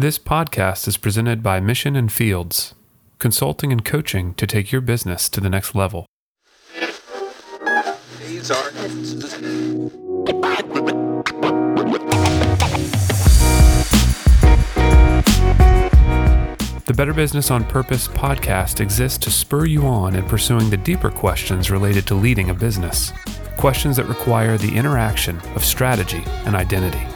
This podcast is presented by Mission and Fields, consulting and coaching to take your business to the next level. These are The Better Business on Purpose podcast exists to spur you on in pursuing the deeper questions related to leading a business, questions that require the interaction of strategy and identity.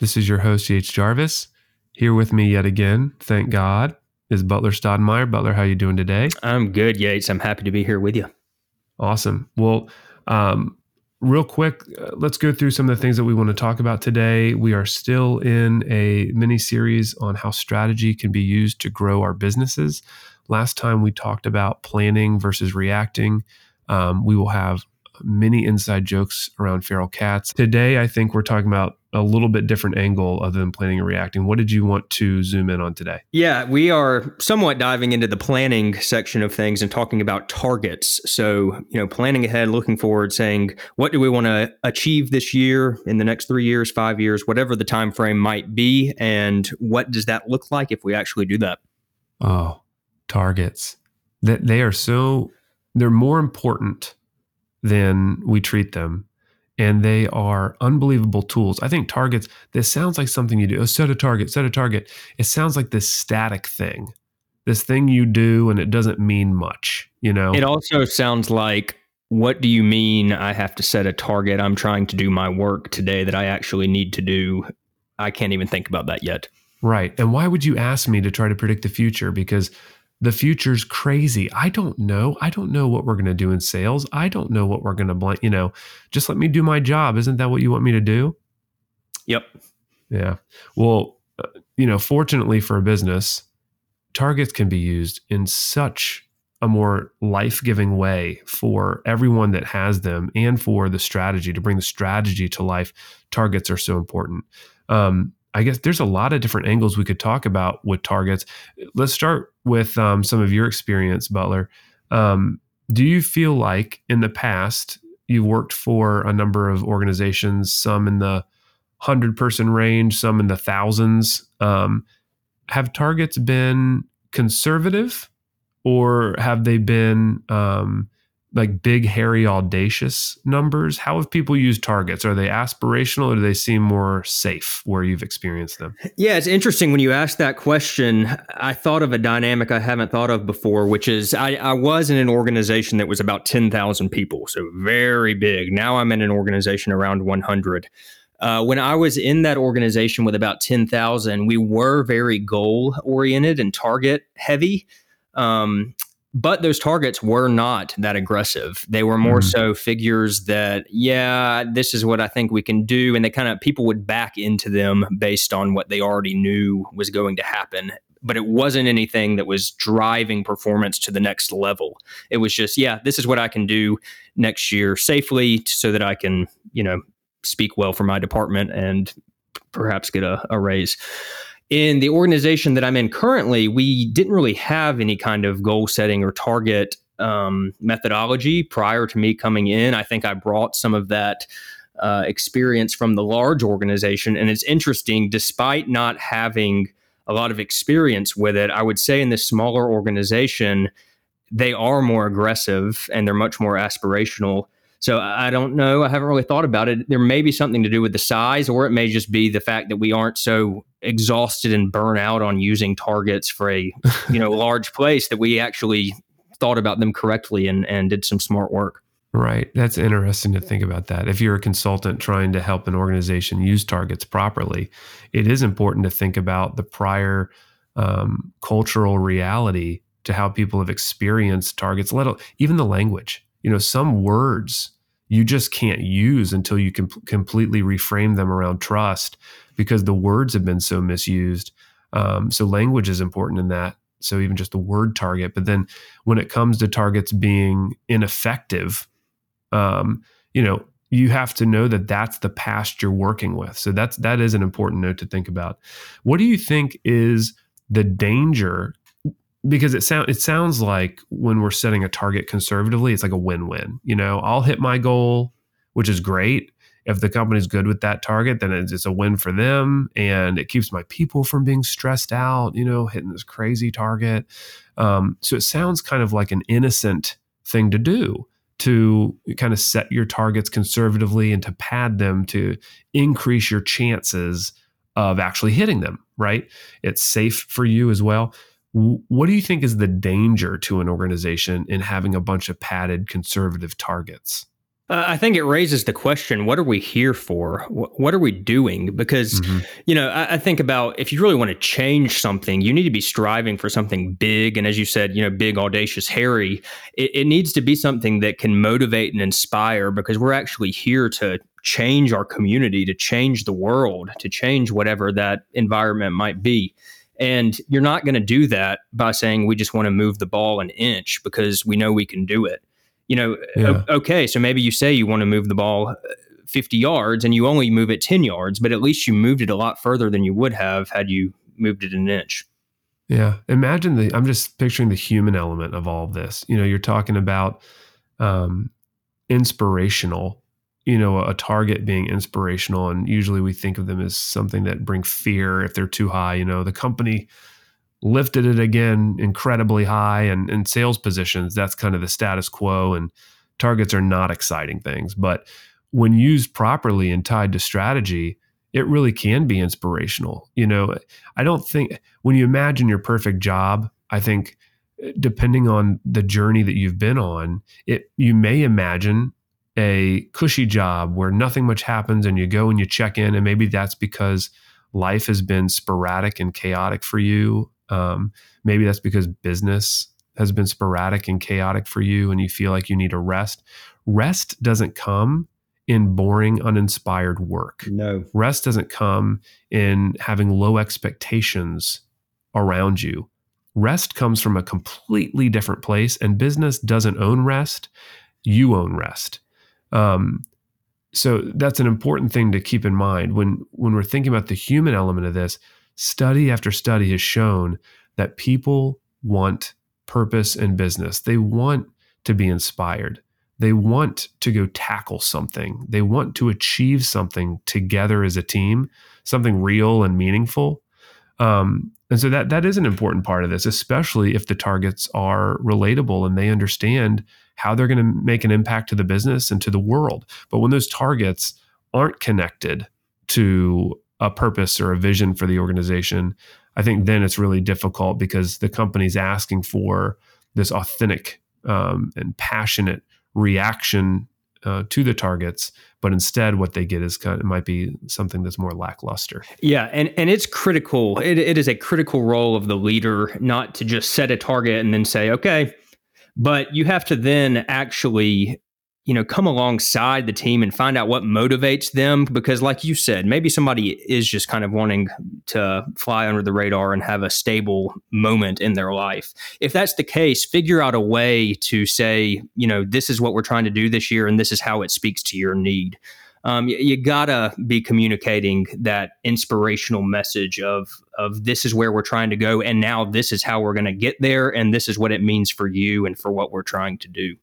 This is your host, Yates Jarvis. Here with me yet again, thank God, is Butler Stodmeyer. Butler, how you doing today? I'm good, Yates. I'm happy to be here with you. Awesome. Well, um, real quick, uh, let's go through some of the things that we want to talk about today. We are still in a mini series on how strategy can be used to grow our businesses. Last time we talked about planning versus reacting. Um, we will have many inside jokes around feral cats. Today, I think we're talking about a little bit different angle other than planning and reacting. What did you want to zoom in on today? Yeah, we are somewhat diving into the planning section of things and talking about targets. So, you know, planning ahead, looking forward, saying what do we want to achieve this year, in the next 3 years, 5 years, whatever the time frame might be, and what does that look like if we actually do that? Oh, targets. That they are so they're more important than we treat them and they are unbelievable tools. I think targets, this sounds like something you do. Oh, set a target, set a target. It sounds like this static thing, this thing you do and it doesn't mean much, you know? It also sounds like, what do you mean I have to set a target? I'm trying to do my work today that I actually need to do. I can't even think about that yet. Right. And why would you ask me to try to predict the future? Because the future's crazy. I don't know. I don't know what we're going to do in sales. I don't know what we're going to blank, you know, just let me do my job. Isn't that what you want me to do? Yep. Yeah. Well, uh, you know, fortunately for a business, targets can be used in such a more life-giving way for everyone that has them and for the strategy to bring the strategy to life. Targets are so important. Um, I guess there's a lot of different angles we could talk about with targets. Let's start with um, some of your experience, Butler. Um, do you feel like in the past you've worked for a number of organizations, some in the hundred person range, some in the thousands? Um, have targets been conservative, or have they been um, like big, hairy, audacious numbers? How have people used targets? Are they aspirational or do they seem more safe where you've experienced them? Yeah, it's interesting when you ask that question. I thought of a dynamic I haven't thought of before, which is I, I was in an organization that was about 10,000 people, so very big. Now I'm in an organization around 100. Uh, when I was in that organization with about 10,000, we were very goal oriented and target heavy. Um, but those targets were not that aggressive. They were more mm. so figures that, yeah, this is what I think we can do. And they kind of, people would back into them based on what they already knew was going to happen. But it wasn't anything that was driving performance to the next level. It was just, yeah, this is what I can do next year safely so that I can, you know, speak well for my department and perhaps get a, a raise in the organization that I'm in currently, we didn't really have any kind of goal setting or target um, methodology prior to me coming in. I think I brought some of that uh, experience from the large organization. And it's interesting, despite not having a lot of experience with it, I would say in this smaller organization, they are more aggressive and they're much more aspirational. So I don't know. I haven't really thought about it. There may be something to do with the size, or it may just be the fact that we aren't so exhausted and burn out on using targets for a you know large place that we actually thought about them correctly and and did some smart work. Right. That's interesting to think about that. If you're a consultant trying to help an organization use targets properly, it is important to think about the prior um, cultural reality to how people have experienced targets, let even the language you know some words you just can't use until you can completely reframe them around trust because the words have been so misused. Um, so language is important in that. So even just the word target. But then when it comes to targets being ineffective um, you know you have to know that that's the past you're working with. So that's that is an important note to think about. What do you think is the danger because it sound it sounds like when we're setting a target conservatively, it's like a win-win. You know, I'll hit my goal, which is great. If the company's good with that target, then it's, it's a win for them, and it keeps my people from being stressed out. You know, hitting this crazy target. Um, so it sounds kind of like an innocent thing to do to kind of set your targets conservatively and to pad them to increase your chances of actually hitting them, right? It's safe for you as well. What do you think is the danger to an organization in having a bunch of padded conservative targets? Uh, I think it raises the question: What are we here for? What, what are we doing? Because mm-hmm. you know, I, I, think about if you really want to change something, you need to be striving for something big, and as you said, you know, big, audacious, hairy. It, it needs to be something that can motivate and inspire. Because we're actually here to change our community, to change the world, to change whatever that environment might be. And you're not going to do that by saying we just want to move the ball an inch because we know we can do it you know, yeah. okay, so maybe you say you want to move the ball uh, 50 yards and you only move it 10 yards, but at least you moved it a lot further than you would have had you moved it an inch. Yeah. Imagine the, I'm just picturing the human element of all of this. You know, you're talking about um, inspirational, you know, a target being inspirational. And usually we think of them as something that bring fear if they're too high. You know, the company lifted it again incredibly high and in sales positions that's kind of the status quo and targets are not exciting things but when used properly and tied to strategy it really can be inspirational you know i don't think when you imagine your perfect job i think eh, depending on the journey that you've been on it you may imagine a cushy job where nothing much happens and you go and you check in and maybe that's because life has been sporadic and chaotic for you um, maybe that's because business has been sporadic and chaotic for you and you feel like you need a rest. Rest doesn't come in boring, uninspired work. No. Rest doesn't come in having low expectations around you. Rest comes from a completely different place, and business doesn't own rest. You own rest. Um, so that's an important thing to keep in mind when when we're thinking about the human element of this study after study has shown that people want purpose in business. They want to be inspired. They want to go tackle something. They want to achieve something together as a team, something real and meaningful. Um, and so that that is an important part of this, especially if the targets are relatable and they understand how they're going to make an impact to the business and to the world. But when those targets aren't connected to a purpose or a vision for the organization, I think then it's really difficult because the company's asking for this authentic um, and passionate reaction uh, to the targets, but instead what they get is kind of, might be something that's more lackluster. Yeah, and and it's critical. It, it is a critical role of the leader not to just set a target and then say, okay, but you have to then actually you know come alongside the team and find out what motivates them because like you said maybe somebody is just kind of wanting to fly under the radar and have a stable moment in their life. If that's the case figure out a way to say you know this is what we're trying to do this year and this is how it speaks to your need. Um, you, you, gotta be communicating that inspirational message of of this is where we're trying to go and now this is how we're going to get there and this is what it means for you and for what we're trying to do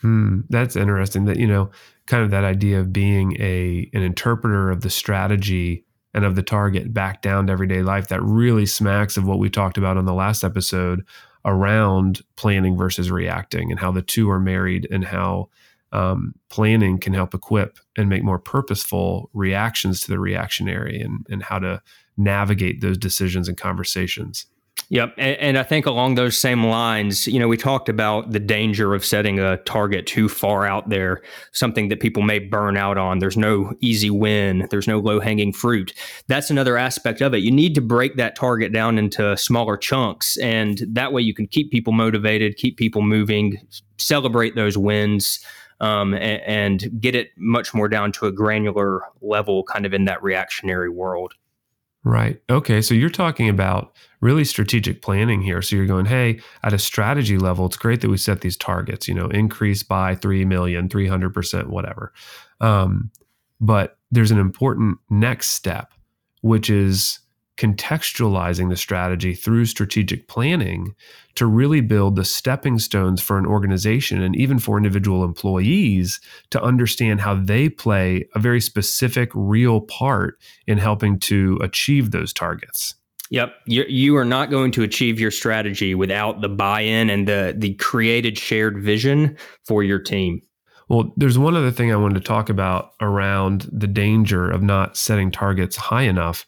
Hmm, that's interesting. That you know, kind of that idea of being a an interpreter of the strategy and of the target back down to everyday life. That really smacks of what we talked about on the last episode around planning versus reacting, and how the two are married, and how um, planning can help equip and make more purposeful reactions to the reactionary, and and how to navigate those decisions and conversations. Yep. And, and, I think along those same lines, you know, we talked about the danger of setting a target too far out there, something that people may burn out on. There's no easy win, there's no low hanging fruit. That's another aspect of it. You need to break that target down into smaller chunks. And that way you can keep people motivated, keep people moving, celebrate those wins. Um, and, and get it much more down to a granular level, kind of in that reactionary world. Right. Okay. So you're talking about really strategic planning here. So you're going, hey, at a strategy level, it's great that we set these targets, you know, increase by 3 million, 300%, whatever. Um, but there's an important next step, which is contextualizing the strategy through strategic planning to really build the stepping stones for an organization and even for individual employees to understand how they play a very specific, real part in helping to achieve those targets. Yep, you you are not going to achieve your strategy without the buy-in and the the created shared vision for your team. Well, there's one other thing I wanted to talk about around the danger of not setting targets high enough,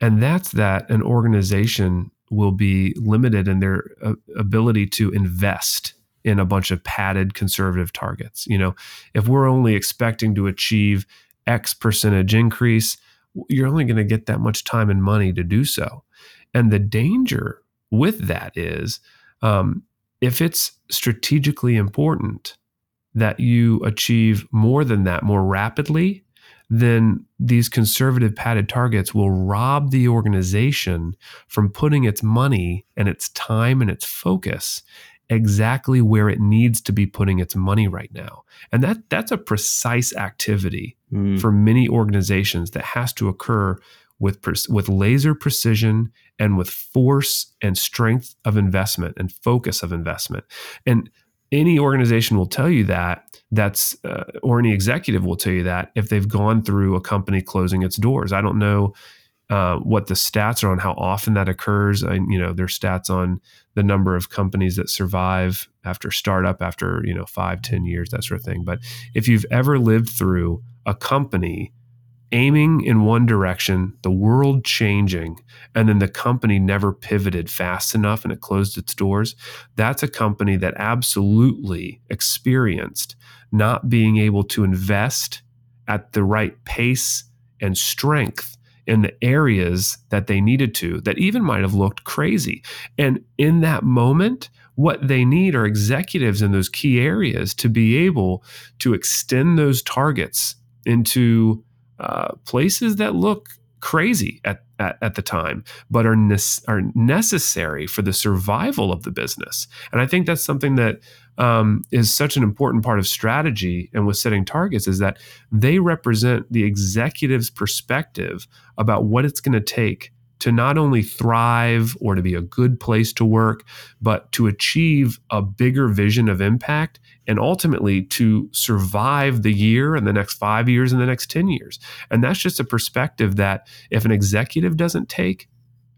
and that's that an organization will be limited in their uh, ability to invest in a bunch of padded conservative targets. You know, if we're only expecting to achieve X percentage increase, you're only going to get that much time and money to do so. And the danger with that is um, if it's strategically important that you achieve more than that more rapidly, then these conservative padded targets will rob the organization from putting its money and its time and its focus exactly where it needs to be putting its money right now. And that that's a precise activity mm. for many organizations that has to occur with with laser precision and with force and strength of investment and focus of investment. And any organization will tell you that that's uh, or any executive will tell you that if they've gone through a company closing its doors. I don't know uh, what the stats are on how often that occurs. I, you know, there's stats on the number of companies that survive after startup after you know five, ten years, that sort of thing. But if you've ever lived through a company aiming in one direction, the world changing, and then the company never pivoted fast enough and it closed its doors, that's a company that absolutely experienced not being able to invest at the right pace and strength in the areas that they needed to, that even might have looked crazy. And in that moment, what they need are executives in those key areas to be able to extend those targets into uh, places that look crazy at, at, at, the time, but are, ne- are necessary for the survival of the business. And I think that's something that um, is such an important part of strategy and with setting targets is that they represent the executive's perspective about what it's going to take to not only thrive or to be a good place to work, but to achieve a bigger vision of impact and ultimately to survive the year and the next five years and the next 10 years. And that's just a perspective that if an executive doesn't take,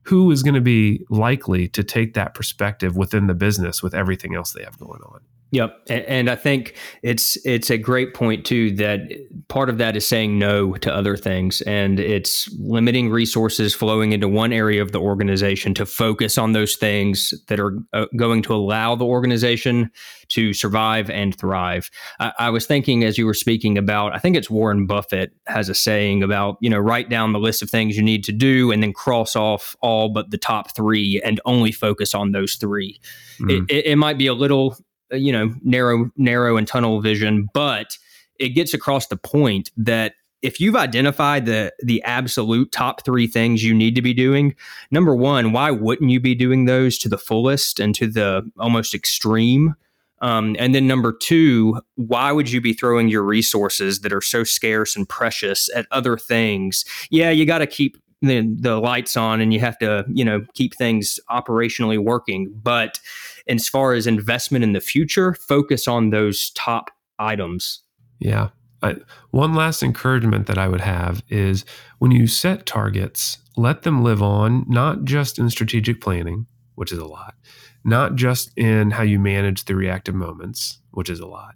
who is going to be likely to take that perspective within the business with everything else they have going on? Yep, and I think it's it's a great point too that part of that is saying no to other things, and it's limiting resources flowing into one area of the organization to focus on those things that are uh, going to allow the organization to survive and thrive. I, I was thinking as you were speaking about, I think it's Warren Buffett has a saying about you know write down the list of things you need to do and then cross off all but the top three and only focus on those 3 mm-hmm. it, it, it might be a little you know narrow narrow and tunnel vision but it gets across the point that if you've identified the the absolute top three things you need to be doing number one why wouldn't you be doing those to the fullest and to the almost extreme? Um, and then number two why would you be throwing your resources that are so scarce and precious at other things? Yeah you got to keep the, the lights on and you have to you know keep things operationally working. But as far as investment in the future focus on those top items. Yeah. I, one last encouragement that i would have is when you set targets let them live on not just in strategic planning which is a lot not just in how you manage the reactive moments which is a lot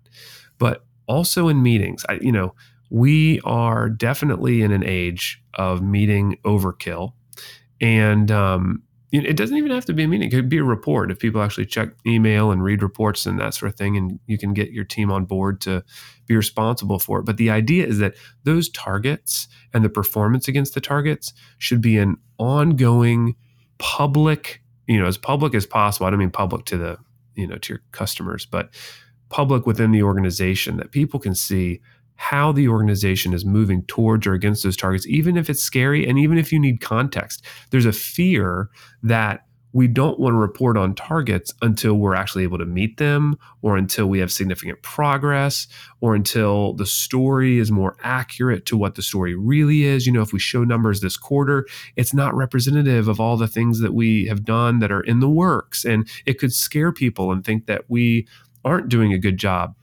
but also in meetings. I, you know we are definitely in an age of meeting overkill. And um, it doesn't even have to be a meeting. It could be a report if people actually check email and read reports and that sort of thing. And you can get your team on board to be responsible for it. But the idea is that those targets and the performance against the targets should be an ongoing public, you know, as public as possible. I don't mean public to the, you know, to your customers, but public within the organization that people can see how the organization is moving towards or against those targets, even if it's scary and even if you need context. There's a fear that we don't want to report on targets until we're actually able to meet them or until we have significant progress or until the story is more accurate to what the story really is. You know, if we show numbers this quarter, it's not representative of all the things that we have done that are in the works. And it could scare people and think that we aren't doing a good job.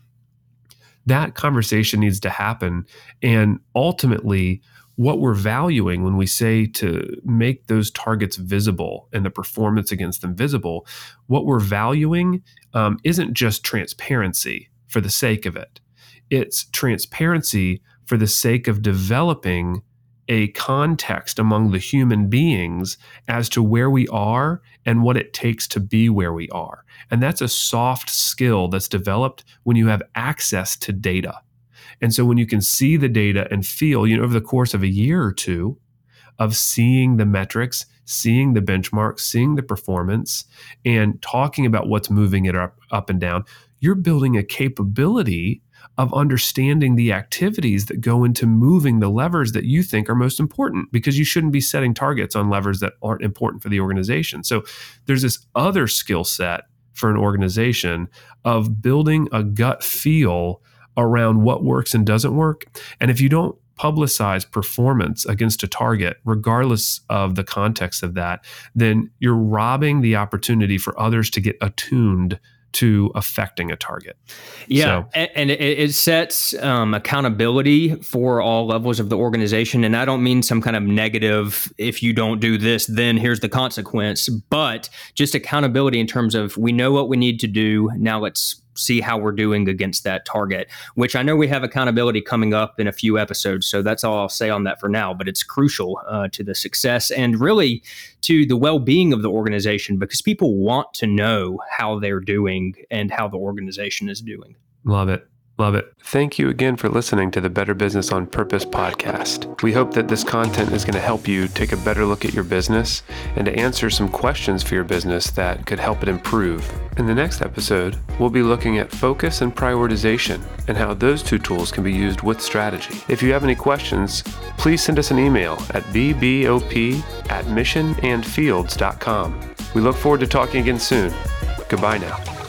That conversation needs to happen. And ultimately, what we're valuing when we say to make those targets visible and the performance against them visible, what we're valuing um, isn't just transparency for the sake of it. It's transparency for the sake of developing a context among the human beings as to where we are and what it takes to be where we are. And that's a soft skill that's developed when you have access to data. And so when you can see the data and feel, you know, over the course of a year or two of seeing the metrics, seeing the benchmarks, seeing the performance, and talking about what's moving it up, up and down, you're building a capability of understanding the activities that go into moving the levers that you think are most important because you shouldn't be setting targets on levers that aren't important for the organization. So there's this other skill set for an organization of building a gut feel around what works and doesn't work. And if you don't publicize performance against a target, regardless of the context of that, then you're robbing the opportunity for others to get attuned to affecting a target. Yeah, so, and, it, sets um, accountability for all levels of the organization. And I don't mean some kind of negative. If you don't do this, then here's the consequence. But just accountability in terms of we know what we need to do. Now let's see how we're doing against that target, which I know we have accountability coming up in a few episodes. So that's all I'll say on that for now. But it's crucial uh, to the success and really to the well being of the organization because people want to know how they're doing and how the organization is doing. Love it. Love it. Thank you again for listening to the Better Business on Purpose podcast. We hope that this content is going to help you take a better look at your business and to answer some questions for your business that could help it improve. In the next episode, we'll be looking at focus and prioritization and how those two tools can be used with strategy. If you have any questions, please send us an email at bbop at missionandfields.com. We look forward to talking again soon. Goodbye now.